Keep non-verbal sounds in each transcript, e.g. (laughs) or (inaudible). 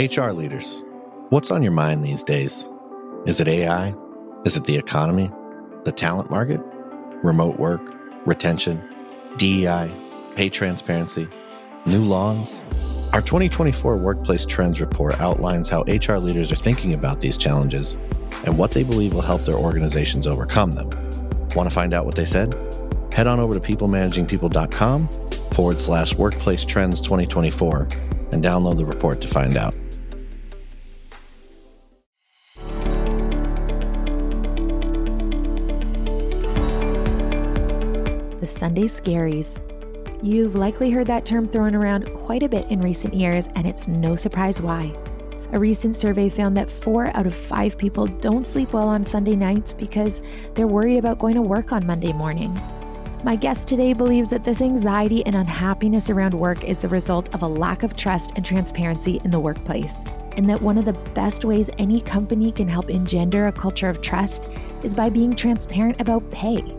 HR leaders, what's on your mind these days? Is it AI? Is it the economy? The talent market? Remote work? Retention? DEI? Pay transparency? New laws? Our 2024 Workplace Trends Report outlines how HR leaders are thinking about these challenges and what they believe will help their organizations overcome them. Want to find out what they said? Head on over to peoplemanagingpeople.com forward slash workplace trends 2024 and download the report to find out. Sunday Scaries. You've likely heard that term thrown around quite a bit in recent years, and it's no surprise why. A recent survey found that four out of five people don't sleep well on Sunday nights because they're worried about going to work on Monday morning. My guest today believes that this anxiety and unhappiness around work is the result of a lack of trust and transparency in the workplace, and that one of the best ways any company can help engender a culture of trust is by being transparent about pay.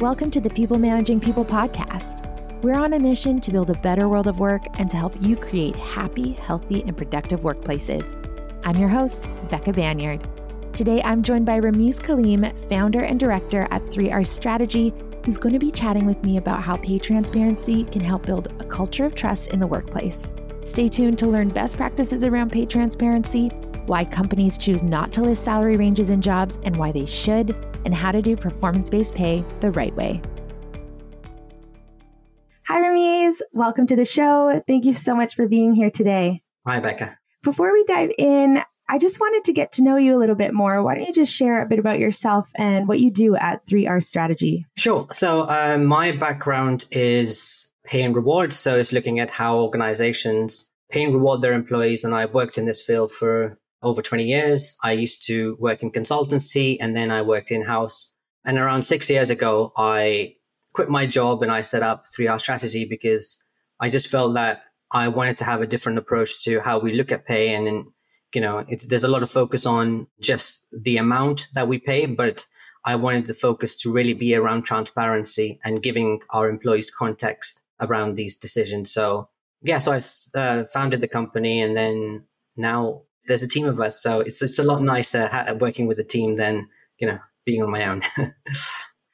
Welcome to the People Managing People podcast. We're on a mission to build a better world of work and to help you create happy, healthy, and productive workplaces. I'm your host, Becca Banyard. Today, I'm joined by Rameez Kaleem, founder and director at 3R Strategy, who's going to be chatting with me about how pay transparency can help build a culture of trust in the workplace. Stay tuned to learn best practices around pay transparency, why companies choose not to list salary ranges in jobs and why they should, and how to do performance based pay the right way. Hi, Rameez. Welcome to the show. Thank you so much for being here today. Hi, Becca. Before we dive in, I just wanted to get to know you a little bit more. Why don't you just share a bit about yourself and what you do at 3R Strategy? Sure. So, uh, my background is pay and reward. So, it's looking at how organizations pay and reward their employees. And I've worked in this field for over 20 years. I used to work in consultancy and then I worked in house. And around six years ago, I quit my job and I set up 3R Strategy because I just felt that I wanted to have a different approach to how we look at pay and you know, there's a lot of focus on just the amount that we pay, but I wanted the focus to really be around transparency and giving our employees context around these decisions. So yeah, so I uh, founded the company and then now there's a team of us. So it's, it's a lot nicer working with a team than, you know, being on my own. (laughs)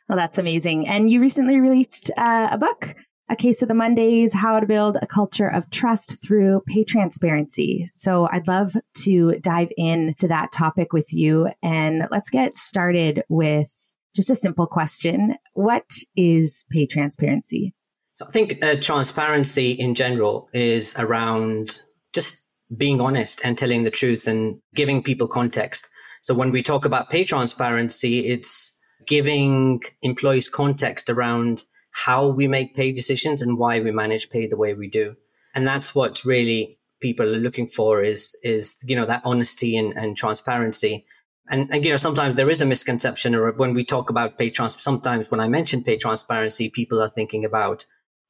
well, that's amazing. And you recently released uh, a book a case of the Mondays, how to build a culture of trust through pay transparency. So I'd love to dive into that topic with you. And let's get started with just a simple question. What is pay transparency? So I think uh, transparency in general is around just being honest and telling the truth and giving people context. So when we talk about pay transparency, it's giving employees context around how we make pay decisions and why we manage pay the way we do. And that's what really people are looking for is, is, you know, that honesty and, and transparency. And, and, you know, sometimes there is a misconception or when we talk about pay trans, sometimes when I mention pay transparency, people are thinking about,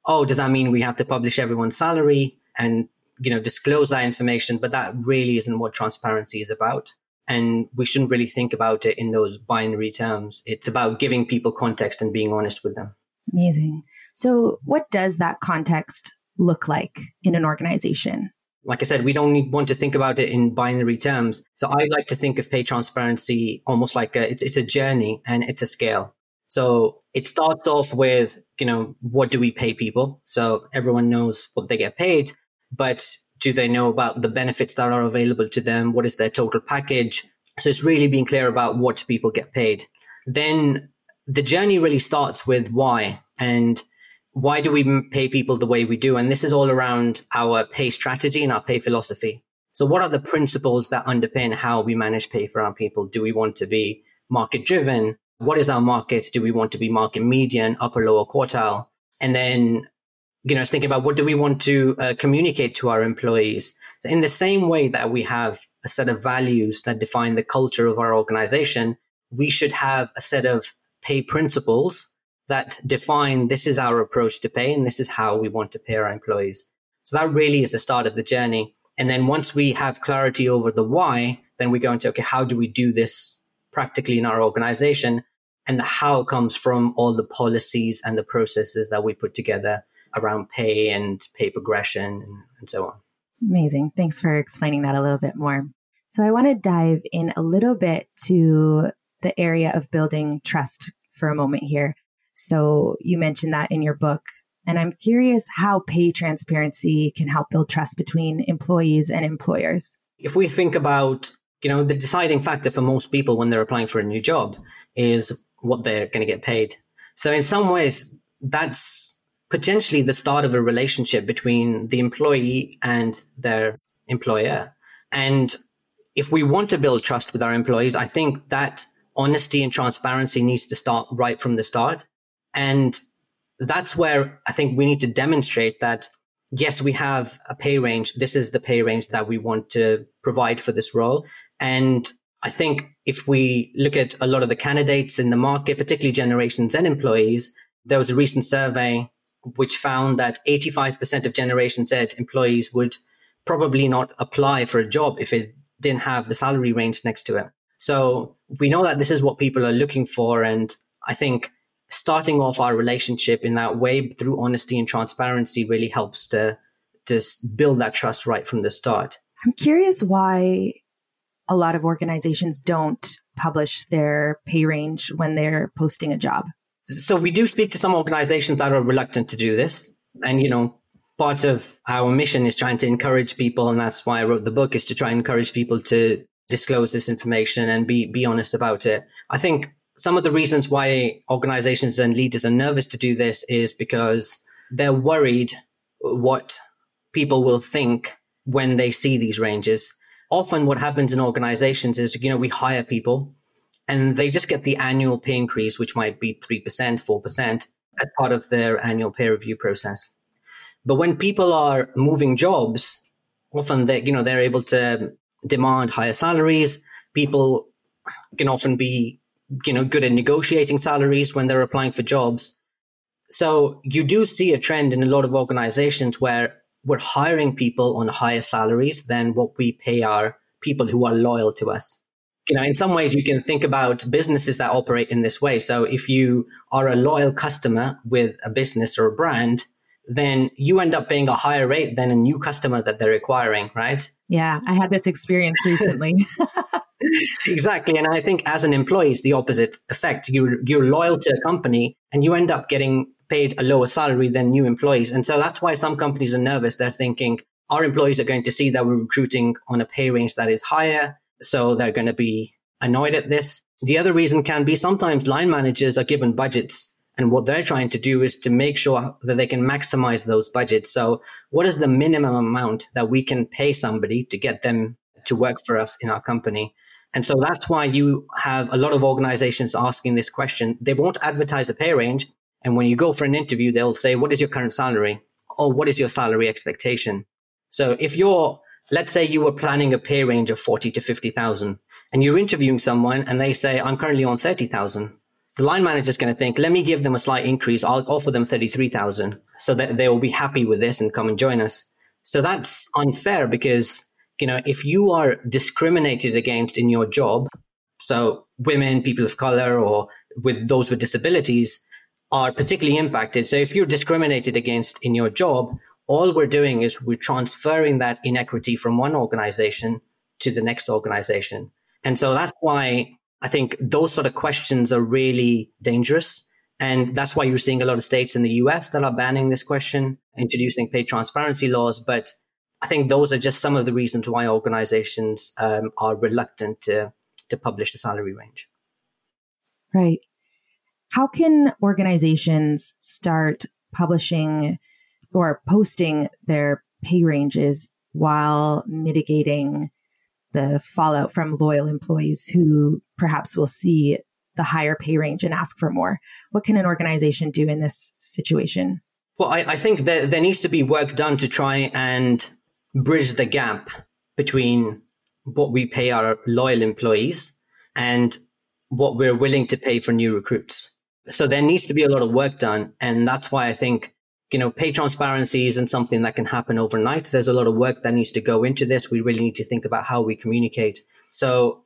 oh, does that mean we have to publish everyone's salary and, you know, disclose that information? But that really isn't what transparency is about. And we shouldn't really think about it in those binary terms. It's about giving people context and being honest with them. Amazing. So, what does that context look like in an organization? Like I said, we don't need, want to think about it in binary terms. So I like to think of pay transparency almost like a, it's, it's a journey and it's a scale. So it starts off with, you know, what do we pay people? So everyone knows what they get paid, but do they know about the benefits that are available to them? What is their total package? So it's really being clear about what people get paid. Then the journey really starts with why and why do we pay people the way we do? And this is all around our pay strategy and our pay philosophy. So what are the principles that underpin how we manage pay for our people? Do we want to be market driven? What is our market? Do we want to be market median, upper, lower quartile? And then, you know, it's thinking about what do we want to uh, communicate to our employees? So in the same way that we have a set of values that define the culture of our organization, we should have a set of pay principles that define this is our approach to pay and this is how we want to pay our employees. So that really is the start of the journey. And then once we have clarity over the why, then we go into, okay, how do we do this practically in our organization? And the how comes from all the policies and the processes that we put together around pay and pay progression and, and so on. Amazing. Thanks for explaining that a little bit more. So, I want to dive in a little bit to the area of building trust for a moment here. So, you mentioned that in your book. And I'm curious how pay transparency can help build trust between employees and employers. If we think about, you know, the deciding factor for most people when they're applying for a new job is what they're going to get paid. So in some ways, that's potentially the start of a relationship between the employee and their employer. And if we want to build trust with our employees, I think that honesty and transparency needs to start right from the start. And that's where I think we need to demonstrate that yes, we have a pay range. This is the pay range that we want to provide for this role. And I think if we look at a lot of the candidates in the market, particularly Generation Z employees, there was a recent survey which found that 85% of Generation Z employees would probably not apply for a job if it didn't have the salary range next to it. So we know that this is what people are looking for. And I think starting off our relationship in that way through honesty and transparency really helps to, to build that trust right from the start. I'm curious why a lot of organizations don't publish their pay range when they're posting a job. So we do speak to some organizations that are reluctant to do this. And, you know, part of our mission is trying to encourage people. And that's why I wrote the book is to try and encourage people to disclose this information and be, be honest about it. I think some of the reasons why organizations and leaders are nervous to do this is because they're worried what people will think when they see these ranges. Often what happens in organizations is, you know, we hire people and they just get the annual pay increase, which might be 3%, 4% as part of their annual pay review process. But when people are moving jobs, often they, you know, they're able to demand higher salaries. People can often be you know, good at negotiating salaries when they're applying for jobs. So you do see a trend in a lot of organizations where we're hiring people on higher salaries than what we pay our people who are loyal to us. You know, in some ways, you can think about businesses that operate in this way. So if you are a loyal customer with a business or a brand, then you end up paying a higher rate than a new customer that they're acquiring, right? Yeah, I had this experience (laughs) recently. exactly. And I think as an employee, it's the opposite effect. You're, you're loyal to a company and you end up getting paid a lower salary than new employees. And so that's why some companies are nervous. They're thinking our employees are going to see that we're recruiting on a pay range that is higher. So they're going to be annoyed at this. The other reason can be sometimes line managers are given budgets and what they're trying to do is to make sure that they can maximize those budgets. So what is the minimum amount that we can pay somebody to get them to work for us in our company? And so that's why you have a lot of organizations asking this question. They won't advertise the pay range. And when you go for an interview, they'll say, what is your current salary? Or what is your salary expectation? So if you're, let's say you were planning a pay range of 40 to 50,000 and you're interviewing someone and they say, I'm currently on 30,000. The line manager is going to think, let me give them a slight increase. I'll offer them 33,000 so that they will be happy with this and come and join us. So that's unfair because you know, if you are discriminated against in your job, so women, people of color, or with those with disabilities are particularly impacted. So if you're discriminated against in your job, all we're doing is we're transferring that inequity from one organization to the next organization. And so that's why I think those sort of questions are really dangerous. And that's why you're seeing a lot of states in the US that are banning this question, introducing pay transparency laws. But I think those are just some of the reasons why organizations um, are reluctant to, to publish the salary range. Right. How can organizations start publishing or posting their pay ranges while mitigating the fallout from loyal employees who perhaps will see the higher pay range and ask for more? What can an organization do in this situation? Well, I, I think that there needs to be work done to try and bridge the gap between what we pay our loyal employees and what we're willing to pay for new recruits. So there needs to be a lot of work done. And that's why I think, you know, pay transparency isn't something that can happen overnight. There's a lot of work that needs to go into this. We really need to think about how we communicate. So,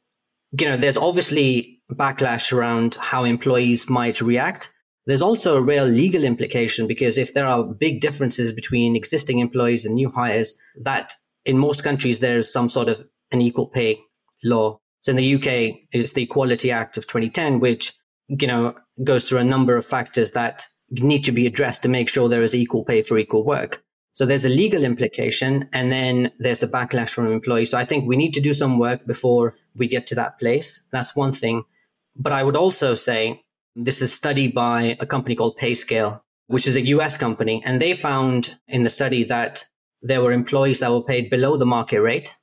you know, there's obviously backlash around how employees might react. There's also a real legal implication because if there are big differences between existing employees and new hires, that in most countries, there's some sort of an equal pay law. So in the UK, is the Equality Act of 2010, which, you know, goes through a number of factors that need to be addressed to make sure there is equal pay for equal work. So there's a legal implication and then there's a backlash from employees. So I think we need to do some work before we get to that place. That's one thing. But I would also say this is studied by a company called PayScale, which is a US company. And they found in the study that there were employees that were paid below the market rate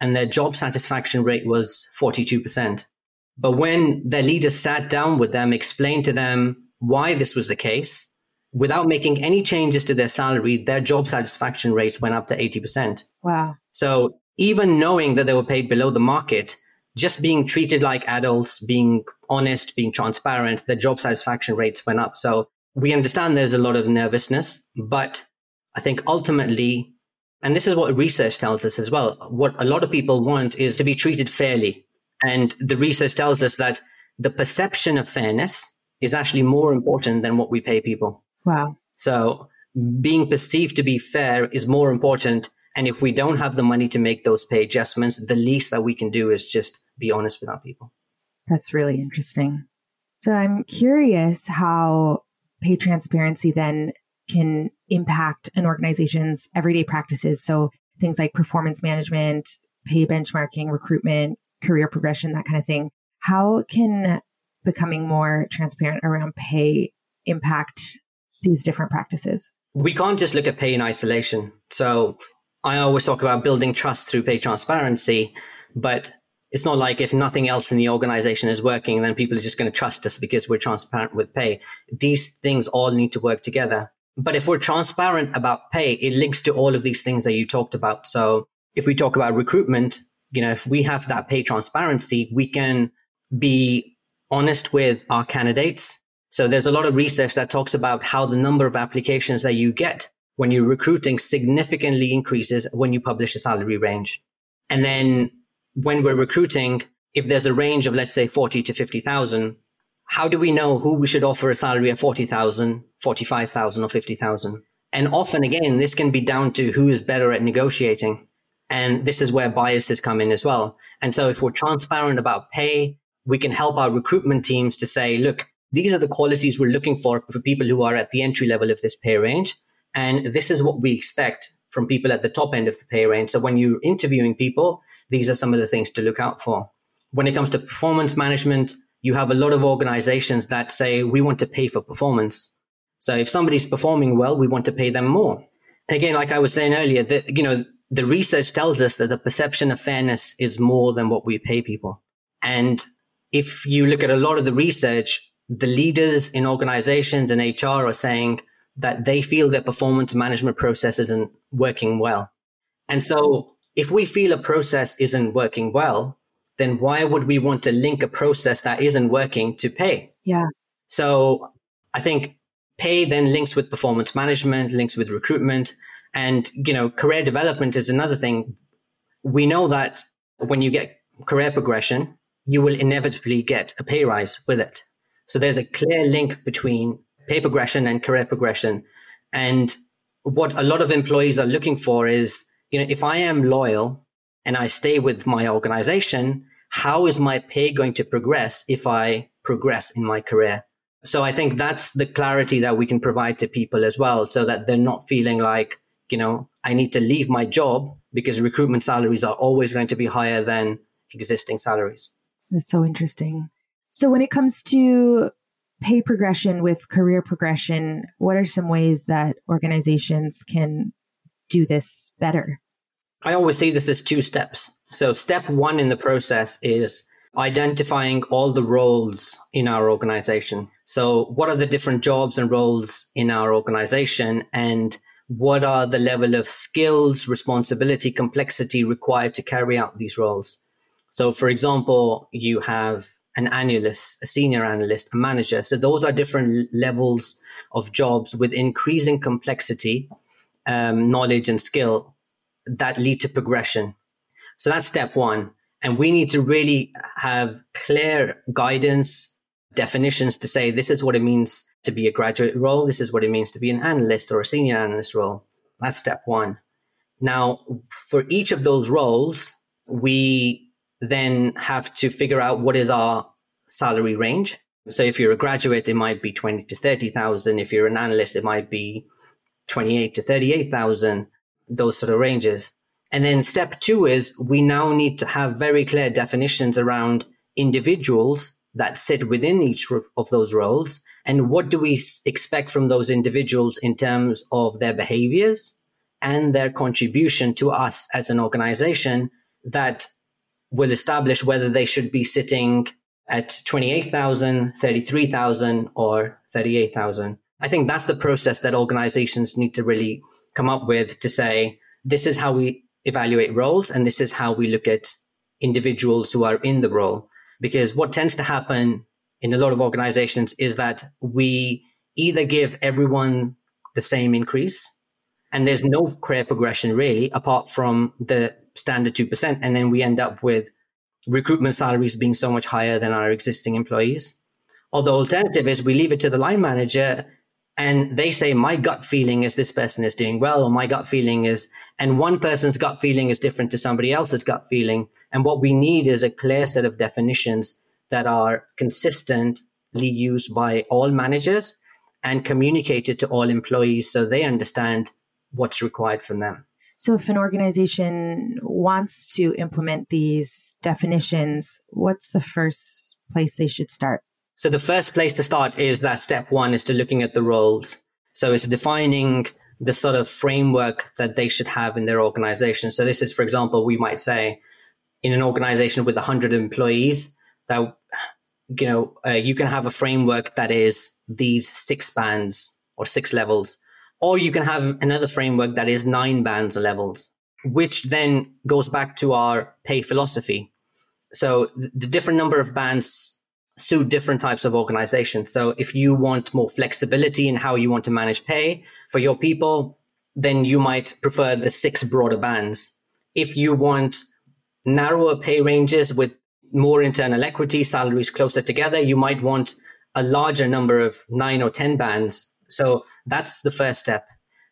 and their job satisfaction rate was 42%. But when their leaders sat down with them, explained to them why this was the case, without making any changes to their salary, their job satisfaction rates went up to 80%. Wow. So even knowing that they were paid below the market, just being treated like adults, being honest, being transparent, their job satisfaction rates went up. So we understand there's a lot of nervousness, but I think ultimately, and this is what research tells us as well, what a lot of people want is to be treated fairly. And the research tells us that the perception of fairness is actually more important than what we pay people. Wow. So being perceived to be fair is more important. And if we don't have the money to make those pay adjustments, the least that we can do is just be honest with our people. That's really interesting. So I'm curious how pay transparency then can impact an organization's everyday practices. So things like performance management, pay benchmarking, recruitment, career progression, that kind of thing. How can becoming more transparent around pay impact these different practices? We can't just look at pay in isolation. So I always talk about building trust through pay transparency, but it's not like if nothing else in the organization is working, then people are just going to trust us because we're transparent with pay. These things all need to work together. But if we're transparent about pay, it links to all of these things that you talked about. So if we talk about recruitment, you know, if we have that pay transparency, we can be honest with our candidates so there's a lot of research that talks about how the number of applications that you get when you're recruiting significantly increases when you publish a salary range. And then when we're recruiting, if there's a range of, let's say, 40 to 50,000, how do we know who we should offer a salary of 40,000, 45,000 or 50,000? And often again, this can be down to who is better at negotiating. And this is where biases come in as well. And so if we're transparent about pay, we can help our recruitment teams to say, look, these are the qualities we're looking for for people who are at the entry level of this pay range. And this is what we expect from people at the top end of the pay range. So when you're interviewing people, these are some of the things to look out for. When it comes to performance management, you have a lot of organizations that say, we want to pay for performance. So if somebody's performing well, we want to pay them more. Again, like I was saying earlier, you know, the research tells us that the perception of fairness is more than what we pay people. And if you look at a lot of the research, the leaders in organizations and HR are saying that they feel their performance management process isn't working well. And so if we feel a process isn't working well, then why would we want to link a process that isn't working to pay? Yeah. So I think pay then links with performance management, links with recruitment. And, you know, career development is another thing. We know that when you get career progression, you will inevitably get a pay rise with it. So there's a clear link between pay progression and career progression. And what a lot of employees are looking for is, you know, if I am loyal and I stay with my organization, how is my pay going to progress if I progress in my career? So I think that's the clarity that we can provide to people as well, so that they're not feeling like, you know, I need to leave my job because recruitment salaries are always going to be higher than existing salaries. That's so interesting. So when it comes to pay progression with career progression, what are some ways that organizations can do this better? I always see this as two steps. So step one in the process is identifying all the roles in our organization. So what are the different jobs and roles in our organization and what are the level of skills, responsibility, complexity required to carry out these roles? So for example, you have an analyst, a senior analyst, a manager. So those are different levels of jobs with increasing complexity, um, knowledge, and skill that lead to progression. So that's step one. And we need to really have clear guidance, definitions to say this is what it means to be a graduate role. This is what it means to be an analyst or a senior analyst role. That's step one. Now, for each of those roles, we then have to figure out what is our salary range. So if you're a graduate, it might be 20 to 30,000. If you're an analyst, it might be 28 to 38,000, those sort of ranges. And then step two is we now need to have very clear definitions around individuals that sit within each of those roles. And what do we expect from those individuals in terms of their behaviors and their contribution to us as an organization that will establish whether they should be sitting at 28,000, 33,000 or 38,000. I think that's the process that organizations need to really come up with to say, this is how we evaluate roles and this is how we look at individuals who are in the role. Because what tends to happen in a lot of organizations is that we either give everyone the same increase and there's no career progression really apart from the standard 2%. And then we end up with recruitment salaries being so much higher than our existing employees. Or the alternative is we leave it to the line manager and they say, my gut feeling is this person is doing well, or my gut feeling is, and one person's gut feeling is different to somebody else's gut feeling. And what we need is a clear set of definitions that are consistently used by all managers and communicated to all employees so they understand what's required from them. So, if an organization wants to implement these definitions, what's the first place they should start? So, the first place to start is that step one is to looking at the roles. So, it's defining the sort of framework that they should have in their organization. So, this is, for example, we might say in an organization with 100 employees that you know uh, you can have a framework that is these six bands or six levels or you can have another framework that is nine bands or levels, which then goes back to our pay philosophy. So the different number of bands suit different types of organizations. So if you want more flexibility in how you want to manage pay for your people, then you might prefer the six broader bands. If you want narrower pay ranges with more internal equity, salaries closer together, you might want a larger number of nine or 10 bands so that's the first step.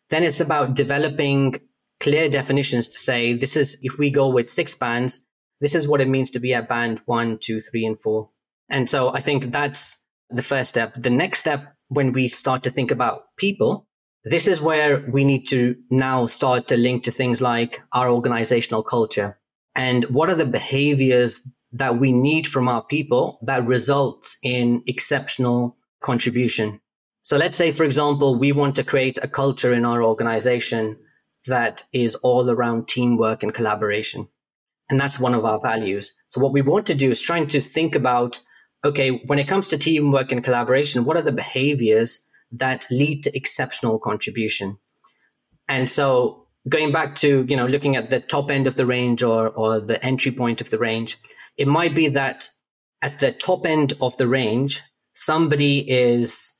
Then it's about developing clear definitions to say, this is, if we go with six bands, this is what it means to be at band one, two, three, and four. And so I think that's the first step. The next step, when we start to think about people, this is where we need to now start to link to things like our organizational culture and what are the behaviors that we need from our people that results in exceptional contribution so let's say, for example, we want to create a culture in our organization that is all around teamwork and collaboration. And that's one of our values. So what we want to do is trying to think about, okay, when it comes to teamwork and collaboration, what are the behaviors that lead to exceptional contribution? And so going back to, you know, looking at the top end of the range or, or the entry point of the range, it might be that at the top end of the range, somebody is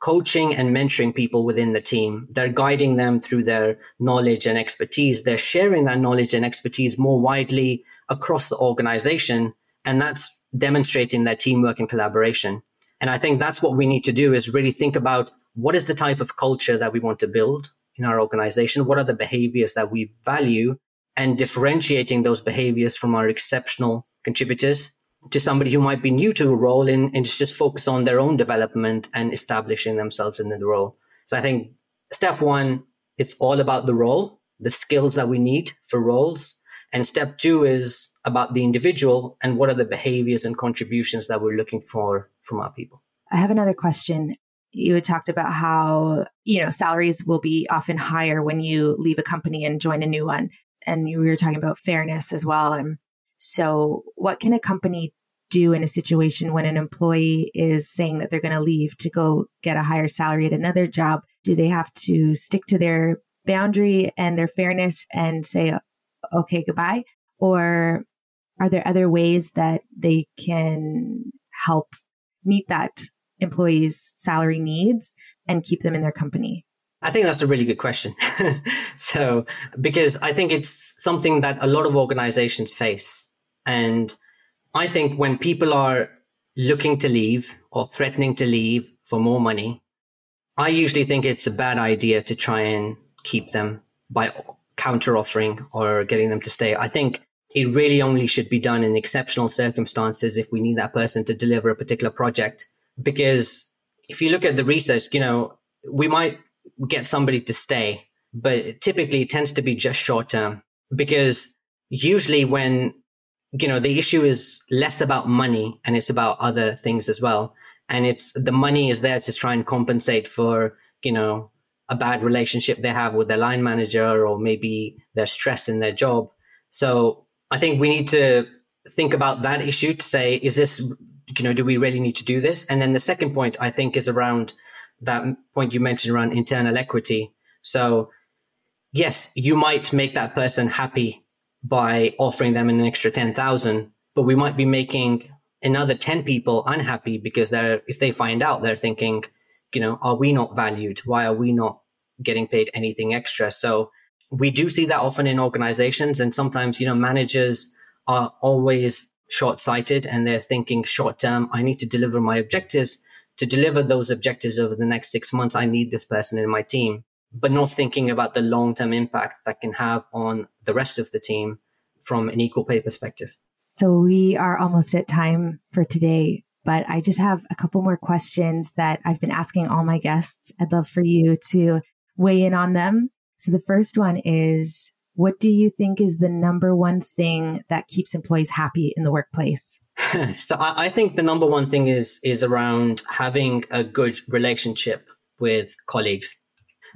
coaching and mentoring people within the team. They're guiding them through their knowledge and expertise. They're sharing that knowledge and expertise more widely across the organization. And that's demonstrating their teamwork and collaboration. And I think that's what we need to do is really think about what is the type of culture that we want to build in our organization? What are the behaviors that we value and differentiating those behaviors from our exceptional contributors to somebody who might be new to a role and, and just focus on their own development and establishing themselves in the role. So I think step one, it's all about the role, the skills that we need for roles. And step two is about the individual and what are the behaviors and contributions that we're looking for from our people. I have another question. You had talked about how, you know, salaries will be often higher when you leave a company and join a new one. And you were talking about fairness as well. And so, what can a company do in a situation when an employee is saying that they're going to leave to go get a higher salary at another job? Do they have to stick to their boundary and their fairness and say, okay, goodbye? Or are there other ways that they can help meet that employee's salary needs and keep them in their company? I think that's a really good question. (laughs) so, because I think it's something that a lot of organizations face. And I think when people are looking to leave or threatening to leave for more money, I usually think it's a bad idea to try and keep them by counter offering or getting them to stay. I think it really only should be done in exceptional circumstances if we need that person to deliver a particular project. Because if you look at the research, you know, we might get somebody to stay, but typically it tends to be just short term because usually when, you know, the issue is less about money and it's about other things as well. And it's the money is there to try and compensate for, you know, a bad relationship they have with their line manager or maybe they're stressed in their job. So I think we need to think about that issue to say, is this, you know, do we really need to do this? And then the second point I think is around that point you mentioned around internal equity. So yes, you might make that person happy by offering them an extra 10,000, but we might be making another 10 people unhappy because they're, if they find out, they're thinking, you know, are we not valued? Why are we not getting paid anything extra? So we do see that often in organizations and sometimes you know managers are always short sighted and they're thinking short term i need to deliver my objectives to deliver those objectives over the next 6 months i need this person in my team but not thinking about the long term impact that can have on the rest of the team from an equal pay perspective so we are almost at time for today but I just have a couple more questions that I've been asking all my guests. I'd love for you to weigh in on them. So the first one is what do you think is the number one thing that keeps employees happy in the workplace? (laughs) so I, I, think the number one thing is is around having a good relationship with colleagues.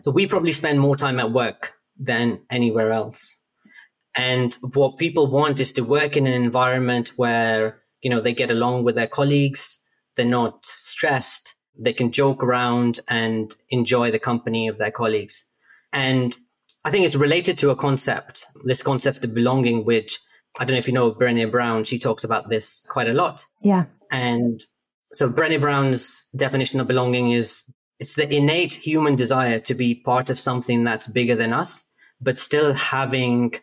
So we probably spend more time at work than anywhere else. And what people want is to work in an environment where, you know, they get along with their colleagues, they're not stressed, they can joke around and enjoy the company of their colleagues. And I think it's related to a concept, this concept of belonging, which I don't know if you know Brené Brown. She talks about this quite a lot. Yeah. And so Brené Brown's definition of belonging is it's the innate human desire to be part of something that's bigger than us, but still having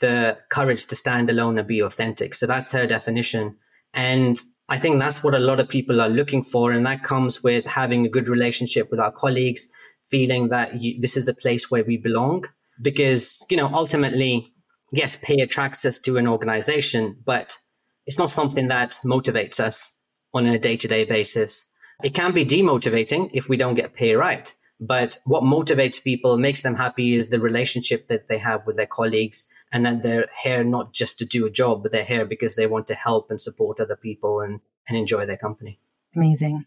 the courage to stand alone and be authentic. So that's her definition. And I think that's what a lot of people are looking for. And that comes with having a good relationship with our colleagues, feeling that you, this is a place where we belong. Because, you know, ultimately, yes, pay attracts us to an organization, but it's not something that motivates us on a day to day basis. It can be demotivating if we don't get pay right. But what motivates people, makes them happy is the relationship that they have with their colleagues and that they're here not just to do a job, but they're here because they want to help and support other people and, and enjoy their company. Amazing.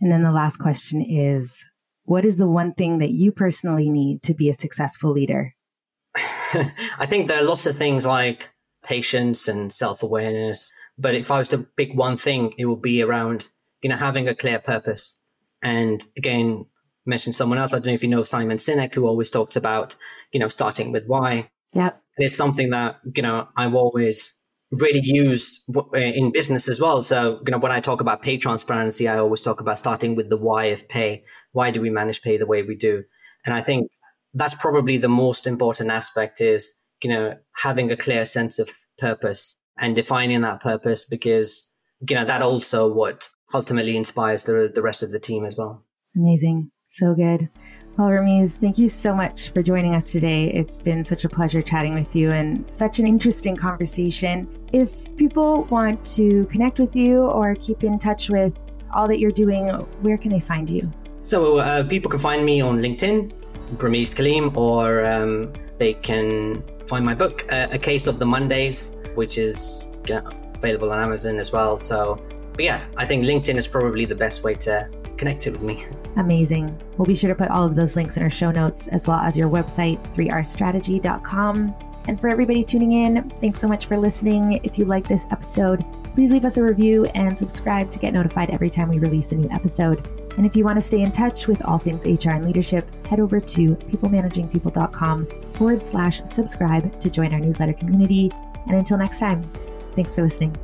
And then the last question is what is the one thing that you personally need to be a successful leader? (laughs) I think there are lots of things like patience and self awareness. But if I was to pick one thing, it would be around, you know, having a clear purpose. And again, mention someone else. I don't know if you know Simon Sinek, who always talks about, you know, starting with why. Yep. It's something that, you know, I've always really used uh, in business as well. So, you know, when I talk about pay transparency, I always talk about starting with the why of pay. Why do we manage pay the way we do? And I think that's probably the most important aspect is, you know, having a clear sense of purpose and defining that purpose because, you know, that also what ultimately inspires the, the rest of the team as well. Amazing. So good. Well, Rameez, thank you so much for joining us today. It's been such a pleasure chatting with you and such an interesting conversation. If people want to connect with you or keep in touch with all that you're doing, where can they find you? So, uh, people can find me on LinkedIn, Rameez Kaleem, or um, they can find my book, uh, A Case of the Mondays, which is you know, available on Amazon as well. So, but yeah, I think LinkedIn is probably the best way to connect it with me. Amazing. We'll be sure to put all of those links in our show notes as well as your website, 3rstrategy.com. And for everybody tuning in, thanks so much for listening. If you like this episode, please leave us a review and subscribe to get notified every time we release a new episode. And if you want to stay in touch with all things HR and leadership, head over to peoplemanagingpeople.com forward slash subscribe to join our newsletter community. And until next time, thanks for listening.